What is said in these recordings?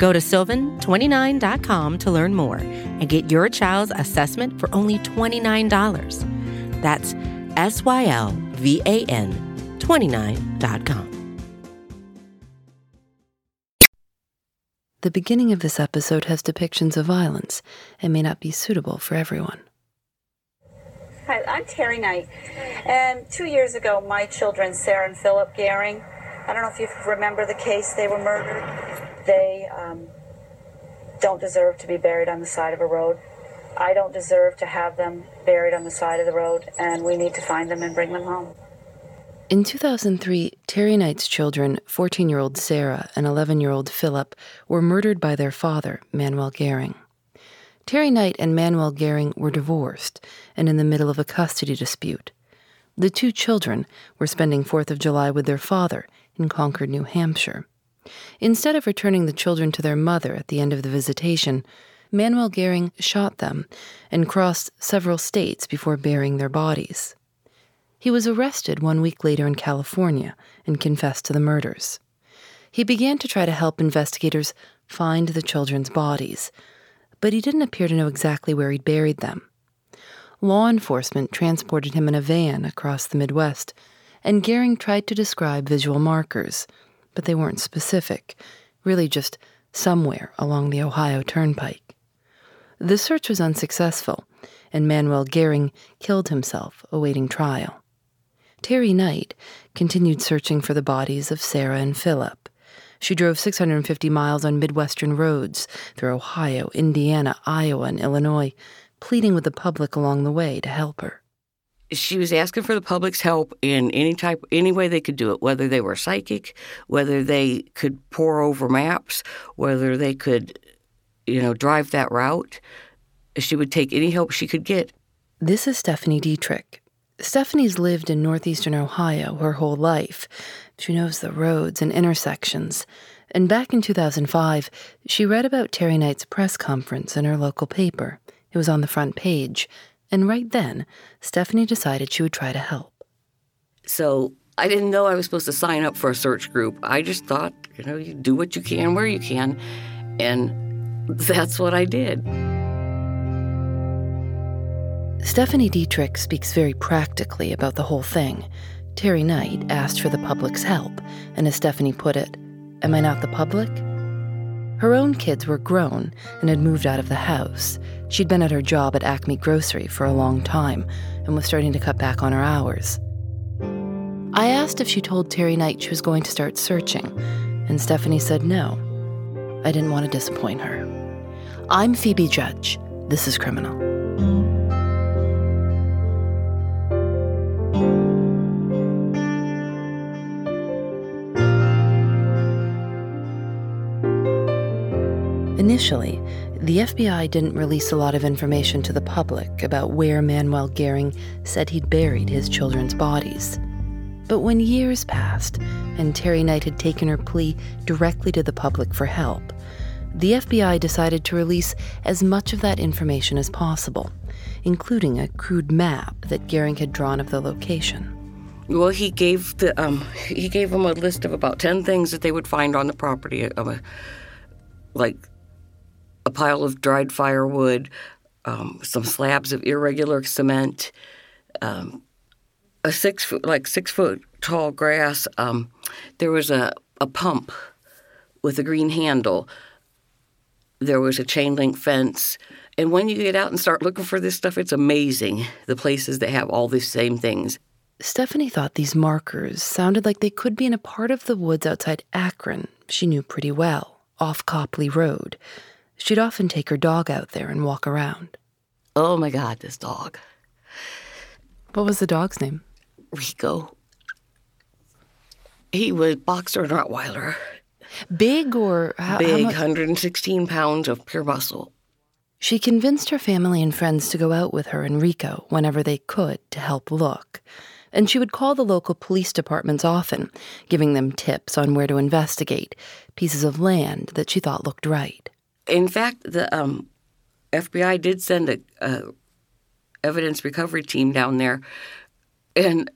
Go to sylvan29.com to learn more and get your child's assessment for only $29. That's S Y L V A N 29.com. The beginning of this episode has depictions of violence and may not be suitable for everyone. Hi, I'm Teri Knight. And two years ago, my children, Sarah and Philip Gehring, I don't know if you remember the case, they were murdered. They um, don't deserve to be buried on the side of a road. I don't deserve to have them buried on the side of the road, and we need to find them and bring them home. In 2003, Teri Knight's children, 14 year old Sarah and 11 year old Philip, were murdered by their father, Manuel Gehring. Teri Knight and Manuel Gehring were divorced and in the middle of a custody dispute. The two children were spending 4th of July with their father in Concord, New Hampshire. Instead of returning the children to their mother at the end of the visitation, Manuel Gehring shot them and crossed several states before burying their bodies. He was arrested one week later in California and confessed to the murders. He began to try to help investigators find the children's bodies, but he didn't appear to know exactly where he'd buried them. Law enforcement transported him in a van across the Midwest, and Gehring tried to describe visual markers, but they weren't specific, really just somewhere along the Ohio Turnpike. The search was unsuccessful, and Manuel Gehring killed himself awaiting trial. Teri Knight continued searching for the bodies of Sarah and Philip. She drove 650 miles on Midwestern roads through Ohio, Indiana, Iowa, and Illinois, pleading with the public along the way to help her. She was asking for the public's help in any type, any way they could do it, whether they were psychic, whether they could pour over maps, whether they could, you know, drive that route. She would take any help she could get. This is Stephanie Dietrich. Stephanie's lived in northeastern Ohio her whole life. She knows the roads and intersections. And back in 2005, she read about Teri Knight's press conference in her local paper. It was on the front page. And right then, Stephanie decided she would try to help. So I didn't know I was supposed to sign up for a search group. I just thought, you know, you do what you can where you can. And that's what I did. Stephanie Dietrich speaks very practically about the whole thing. Teri Knight asked for the public's help, and as Stephanie put it, Am I not the public? Her own kids were grown and had moved out of the house. She'd been at her job at Acme Grocery for a long time and was starting to cut back on her hours. I asked if she told Teri Knight she was going to start searching, and Stephanie said no. I didn't want to disappoint her. I'm Phoebe Judge. This is Criminal. Initially, the FBI didn't release a lot of information to the public about where Manuel Gehring said he'd buried his children's bodies. But when years passed and Teri Knight had taken her plea directly to the public for help, the FBI decided to release as much of that information as possible, including a crude map that Gehring had drawn of the location. Well, he gave the um, he gave them a list of about ten things that they would find on the property of a like a pile of dried firewood, um, some slabs of irregular cement, um, a six foot like six foot tall grass. Um, there was a, a pump with a green handle. There was a chain link fence. And when you get out and start looking for this stuff, it's amazing the places that have all these same things. Stephanie thought these markers sounded like they could be in a part of the woods outside Akron she knew pretty well, off Copley Road. She'd often take her dog out there and walk around. Oh my God, this dog. What was the dog's name? Rico. He was boxer and Rottweiler. Big or how, Big, how much? 116 pounds of pure muscle. She convinced her family and friends to go out with her and Rico whenever they could to help look. And she would call the local police departments often, giving them tips on where to investigate, pieces of land that she thought looked right. In fact, the um, FBI did send a, a evidence recovery team down there, and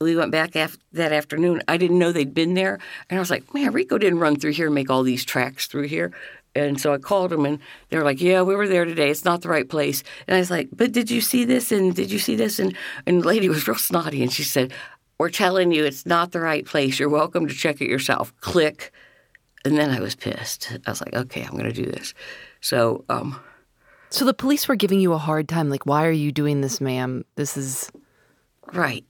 we went back af- that afternoon. I didn't know they'd been there, and I was like, "Man, Rico didn't run through here and make all these tracks through here." And so I called them, and they were like, "Yeah, we were there today. It's not the right place." And I was like, "But did you see this? And did you see this?" And and the lady was real snotty, and she said, "We're telling you, it's not the right place. You're welcome to check it yourself." Click. And then I was pissed. I was like, "Okay, I'm going to do this." So, um, So the police were giving you a hard time, like, why are you doing this, ma'am? This is. Right,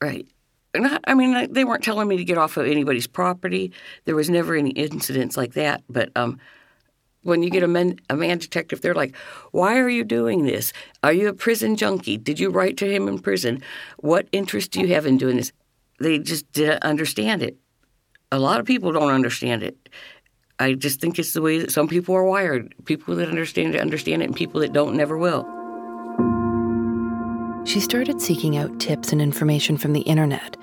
right. Not, I mean, they weren't telling me to get off of anybody's property. There was never any incidents like that. But um, when you get a man, a man detective, they're like, "Why are you doing this? Are you a prison junkie? Did you write to him in prison? What interest do you have in doing this?" They just didn't understand it. A lot of people don't understand it. I just think it's the way that some people are wired. People that understand it understand it, and people that don't never will. She started seeking out tips and information from the internet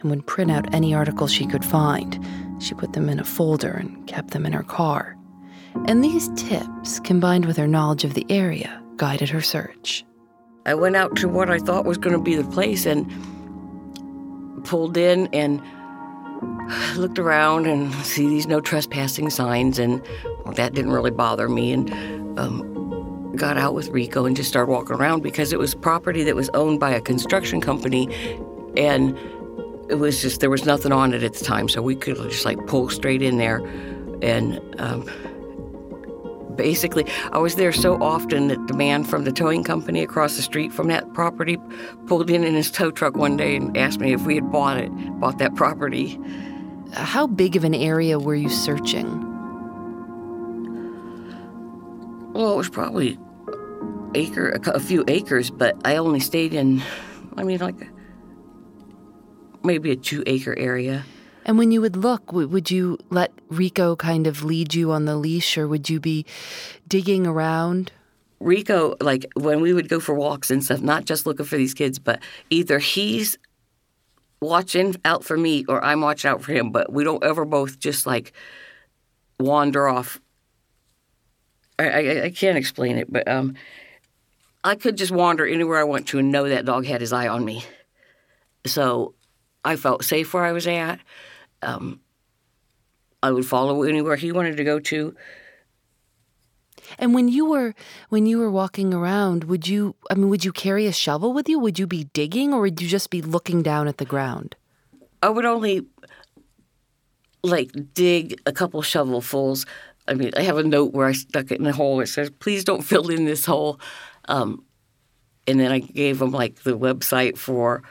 and would print out any articles she could find. She put them in a folder and kept them in her car. And these tips, combined with her knowledge of the area, guided her search. I went out to what I thought was going to be the place and pulled in and looked around and see these no trespassing signs and that didn't really bother me and um, got out with Rico and just started walking around because it was property that was owned by a construction company and it was just there was nothing on it at the time so we could just like pull straight in there and um, basically i was there so often that the man from the towing company across the street from that property pulled in in his tow truck one day and asked me if we had bought it bought that property How big of an area were you searching? well it was probably acre a, a few acres but i only stayed in i mean like maybe a two acre area And when you would look, would you let Rico kind of lead you on the leash, or would you be digging around? Rico, like when we would go for walks and stuff, not just looking for these kids, but either he's watching out for me or I'm watching out for him, but we don't ever both just like wander off. I, I, I can't explain it, but um, I could just wander anywhere I want to and know that dog had his eye on me. So I felt safe where I was at. Um, I would follow anywhere he wanted to go to. And when you were when you were walking around, would you? I mean, would you carry a shovel with you? Would you be digging, or would you just be looking down at the ground? I would only like dig a couple shovelfuls. I mean, I have a note where I stuck it in a hole. It says, "Please don't fill in this hole." Um, and then I gave them like the website for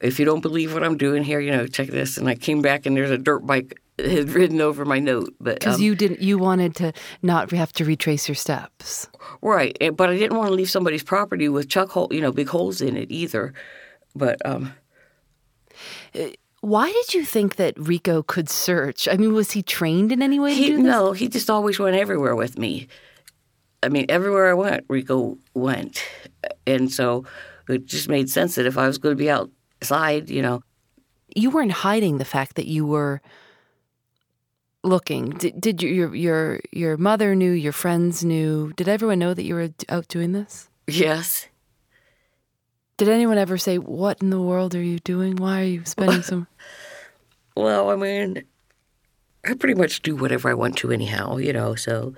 if you don't believe what I'm doing here, you know, check this. And I came back and there's a dirt bike had ridden over my note. But Because um, you didn't. You wanted to not have to retrace your steps. right, eh, but I didn't want to leave somebody's property with chuck hole, you know, big holes in it either. But um, Why did you think that Rico could search? I mean, was he trained in any way to He, do this? no, he just always went everywhere with me. I mean, everywhere I went, Rico went. And so it just made sense that if I was going to be outside, you know, You weren't hiding the fact that you were looking. Did, did you, your your your mother knew? Your friends knew? Did everyone know that you were out doing this? yes. Did anyone ever say, "What in the world are you doing? Why are you spending so?" Well, I mean, I pretty much do whatever I want to anyhow, you know, so,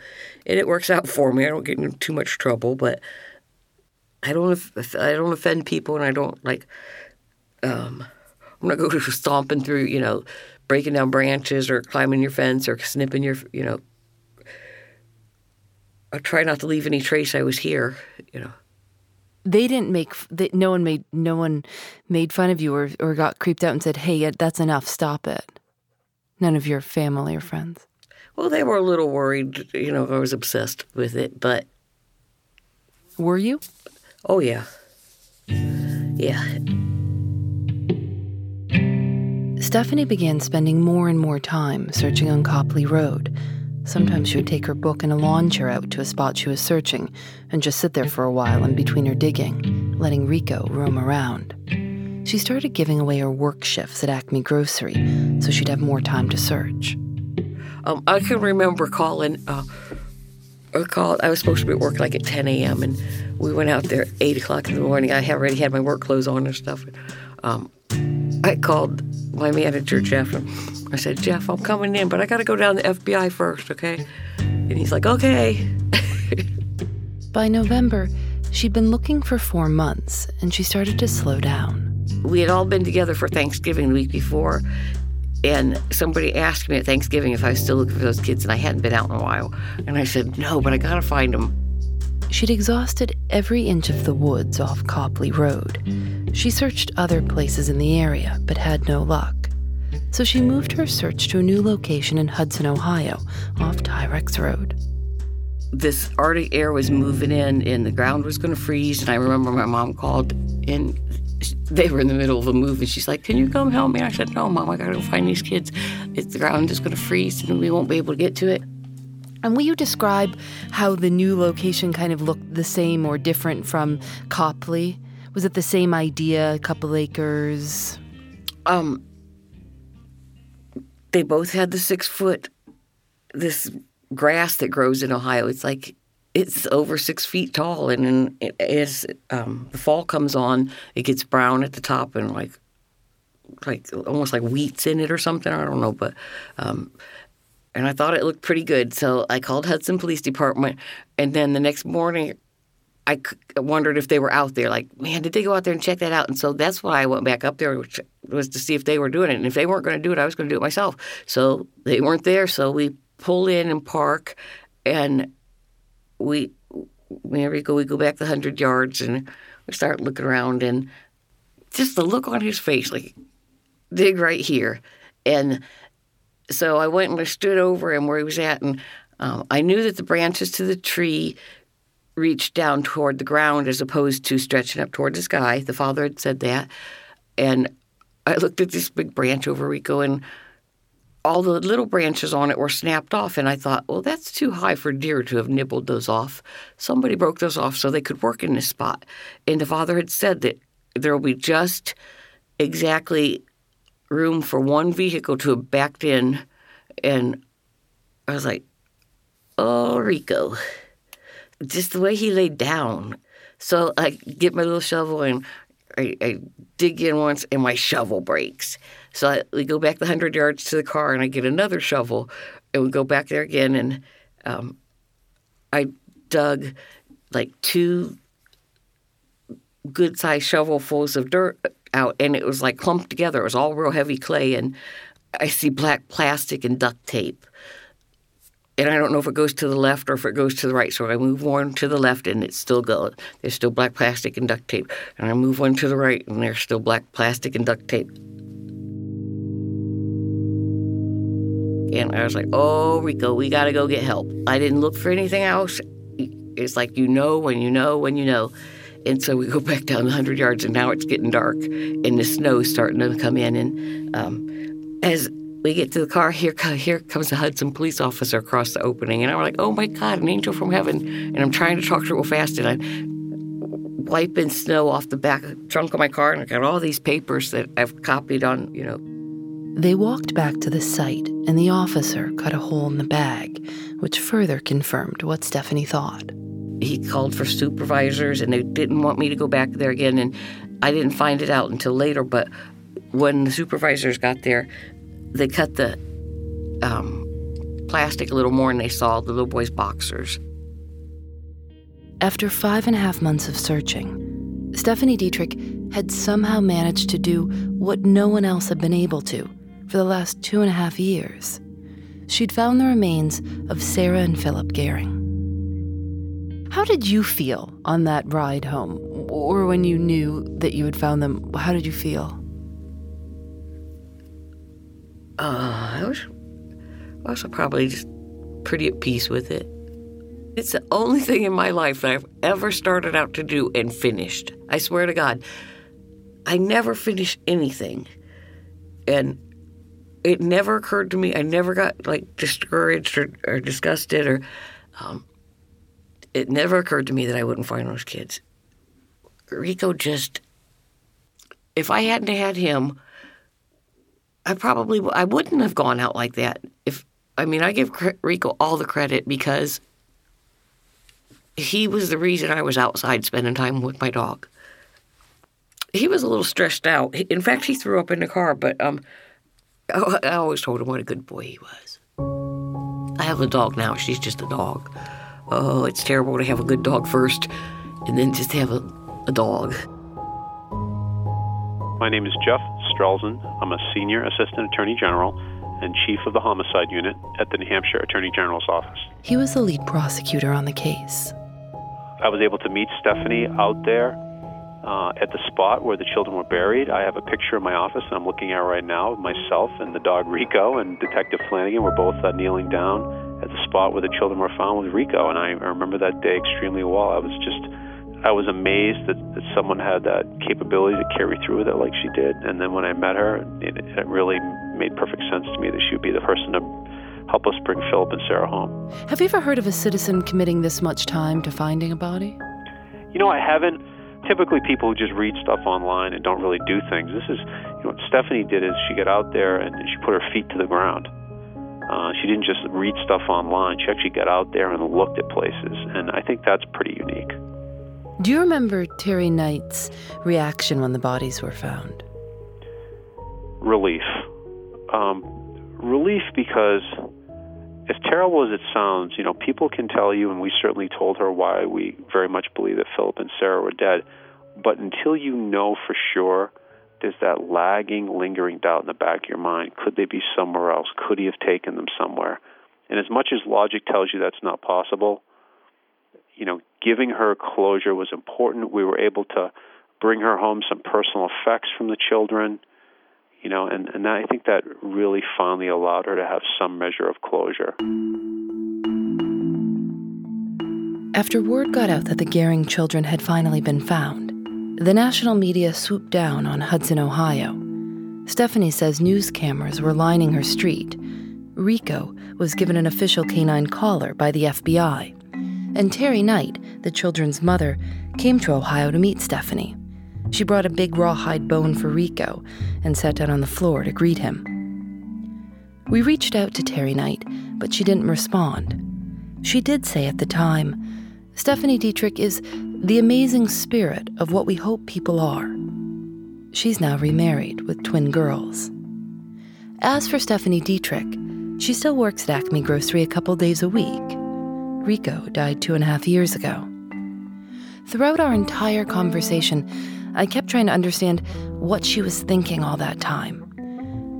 and it works out for me. I don't get in too much trouble, but I don't, I don't offend people and I don't like, um, I'm not going to go stomping through, you know, breaking down branches or climbing your fence or snipping your, you know, I try not to leave any trace I was here, you know. They didn't make. They, no one made. No one made fun of you or or got creeped out and said, "Hey, that's enough. Stop it." None of your family or friends. Well, they were a little worried, you know, I was obsessed with it, but Were you? oh yeah. Yeah. Stephanie began spending more and more time searching on Copley Road, Sometimes she would take her book and a lawn chair out to a spot she was searching and just sit there for a while in between her digging, letting Rico roam around. She started giving away her work shifts at Acme Grocery so she'd have more time to search. Um, I can remember calling. Uh, or called. I was supposed to be at work like at 10 a.m. and we went out there at 8 o'clock in the morning. I already had my work clothes on and stuff. Um, I called my manager Jeff and I said, Jeff, I'm coming in, but I got to go down to FBI first, okay? And he's like, okay. By November, she'd been looking for four months and she started to slow down. We had all been together for Thanksgiving the week before, and somebody asked me at Thanksgiving if I was still looking for those kids, and I hadn't been out in a while. And I said, no, but I got to find them. She'd exhausted every inch of the woods off Copley Road. She searched other places in the area, but had no luck. So she moved her search to a new location in Hudson, Ohio, off Terex Road. This Arctic air was moving in, and the ground was going to freeze. And I remember my mom called, and they were in the middle of a move, and she's like, "Can you come help me?" I said, "No, mom, I got to go find these kids. It's, the ground is going to freeze, and we won't be able to get to it." And will you describe how the new location kind of looked the same or different from Copley? Was it the same idea, a couple acres? Um, they both had the six foot, this grass that grows in Ohio. It's like it's over six feet tall, and then as um, the fall comes on, it gets brown at the top and like, like almost like wheat's in it or something. I don't know, but um, and I thought it looked pretty good. So I called Hudson Police Department, and then the next morning, I wondered if they were out there. Like, man, did they go out there and check that out? And so that's why I went back up there, which was to see if they were doing it. And if they weren't going to do it, I was going to do it myself. So they weren't there. So we pull in and park, and we, me and go, we go back the hundred yards, and we start looking around, and just the look on his face, like, dig right here, and so I went and I stood over him where he was at, and um, I knew that the branches to the tree reached down toward the ground as opposed to stretching up toward the sky. The father had said that. And I looked at this big branch over Rico, and all the little branches on it were snapped off. And I thought, well, that's too high for deer to have nibbled those off. Somebody broke those off so they could work in this spot. And the father had said that there will be just exactly room for one vehicle to have backed in. And I was like, oh, Rico. Just the way he laid down. So I get my little shovel and I, I dig in once and my shovel breaks. So I, we go back the 100 yards to the car and I get another shovel and we go back there again. And um, I dug like two good sized shovelfuls of dirt out and it was like clumped together. It was all real heavy clay and I see black plastic and duct tape. And I don't know if it goes to the left or if it goes to the right. So I move one to the left and it's still going. There's still black plastic and duct tape. And I move one to the right and there's still black plastic and duct tape. And I was like, oh, Rico, we got to go get help. I didn't look for anything else. It's like you know when you know when you know. And so we go back down the 100 yards, and now it's getting dark, and the snow's starting to come in. And um, as we get to the car, here, here comes a Hudson police officer across the opening. And I'm like, oh my God, an angel from heaven. And I'm trying to talk to her real fast, and I'm wiping snow off the back trunk of my car, and I got all these papers that I've copied on, you know. They walked back to the site, and the officer cut a hole in the bag, which further confirmed what Stephanie thought he called for supervisors and they didn't want me to go back there again. And I didn't find it out until later but when the supervisors got there they cut the um, plastic a little more and they saw the little boy's boxers. After five and a half months of searching stephanie dietrich had somehow managed to do what no one else had been able to for the last two and a half years. She'd found the remains of sarah and philip gehring how did you feel on that ride home? Or when you knew that you had found them, how did you feel? Uh, I was, was probably just pretty at peace with it. It's the only thing in my life that I've ever started out to do and finished. I swear to God. I never finish anything. And it never occurred to me. I never got like discouraged or, or disgusted, or um, it never occurred to me that I wouldn't find those kids. Rico just, if I hadn't had him, I probably I wouldn't have gone out like that. If I mean, I give Rico all the credit because he was the reason I was outside spending time with my dog. He was a little stressed out. In fact, he threw up in the car, but um, I always told him what a good boy he was. I have a dog now. She's just a dog. Oh, it's terrible to have a good dog first and then just have a, a dog. My name is Jeff Strelzin. I'm a senior assistant attorney general and chief of the homicide unit at the New Hampshire Attorney General's office. He was the lead prosecutor on the case. I was able to meet Stephanie out there uh, at the spot where the children were buried. I have a picture in my office that I'm looking at right now of myself and the dog Rico and Detective Flanagan. We're both uh, kneeling down at the spot where the children were found with Rico, and I remember that day extremely well. I was just, I was amazed that, that someone had that capability to carry through with it like she did. And then when I met her, it, it really made perfect sense to me that she would be the person to help us bring Philip and Sarah home. Have you ever heard of a citizen committing this much time to finding a body? You know, I haven't. Typically, people who just read stuff online and don't really do things. This is, you know, what Stephanie did is she got out there and she put her feet to the ground. Uh, she didn't just read stuff online. She actually got out there and looked at places, and I think that's pretty unique. Do you remember Teri Knight's reaction when the bodies were found? Relief. Um, relief because as terrible as it sounds, you know, people can tell you, and we certainly told her why we very much believe that Philip and Sarah were dead. But until you know for sure, there's that lagging, lingering doubt in the back of your mind. Could they be somewhere else? Could he have taken them somewhere? And as much as logic tells you that's not possible, you know, giving her closure was important. We were able to bring her home some personal effects from the children you know, and, and I think that really finally allowed her to have some measure of closure. After word got out that the Gehring children had finally been found, the national media swooped down on Hudson, Ohio. Stephanie says news cameras were lining her street. Rico was given an official canine collar by the FBI. And Teri Knight, the children's mother, came to Ohio to meet Stephanie. She brought a big rawhide bone for Rico and sat down on the floor to greet him. We reached out to Teri Knight, but she didn't respond. She did say at the time, Stephanie Dietrich is the amazing spirit of what we hope people are. She's now remarried with twin girls. As for Stephanie Dietrich, she still works at Acme Grocery a couple days a week. Rico died two and a half years ago. Throughout our entire conversation, I kept trying to understand what she was thinking all that time.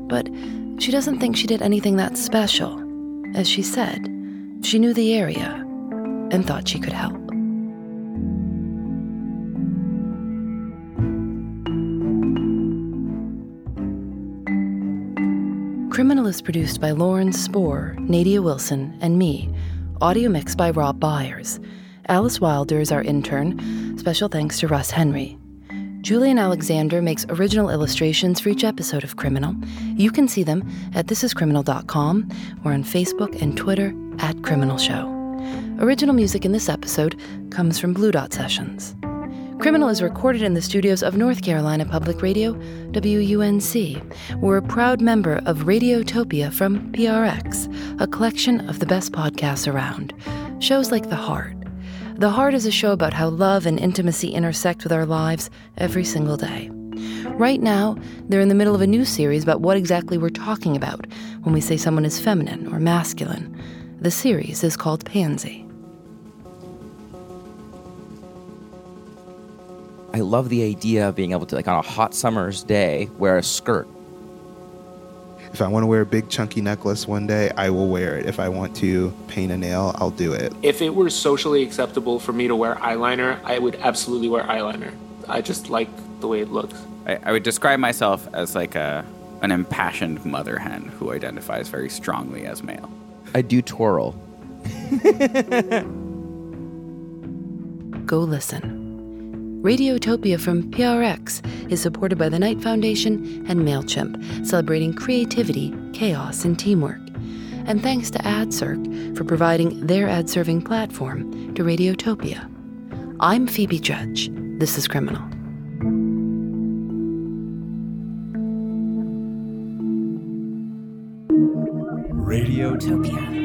But she doesn't think she did anything that special. As she said, she knew the area and thought she could help. Criminal is produced by Lauren Spohr, Nadia Wilson, and me. Audio mixed by Rob Byers. Alice Wilder is our intern. Special thanks to Russ Henry. Julienne Alexander makes original illustrations for each episode of Criminal. You can see them at thisiscriminal.com or on Facebook and Twitter at Criminal Show. Original music in this episode comes from Blue Dot Sessions. Criminal is recorded in the studios of North Carolina Public Radio, WUNC. We're a proud member of Radiotopia from PRX, a collection of the best podcasts around. Shows like The Heart, the Heart is a show about how love and intimacy intersect with our lives every single day. Right now, they're in the middle of a new series about what exactly we're talking about when we say someone is feminine or masculine. The series is called Pansy. I love the idea of being able to, like, on a hot summer's day, wear a skirt if I want to wear a big chunky necklace one day, I will wear it. If I want to paint a nail, I'll do it. If it were socially acceptable for me to wear eyeliner, I would absolutely wear eyeliner. I just like the way it looks. I, I would describe myself as like a an impassioned mother hen who identifies very strongly as male. I do twirl. Go listen. Radiotopia from PRX is supported by the Knight Foundation and MailChimp, celebrating creativity, chaos, and teamwork. And thanks to AdCirc for providing their ad serving platform to Radiotopia. I'm Phoebe Judge. This is Criminal. Radiotopia.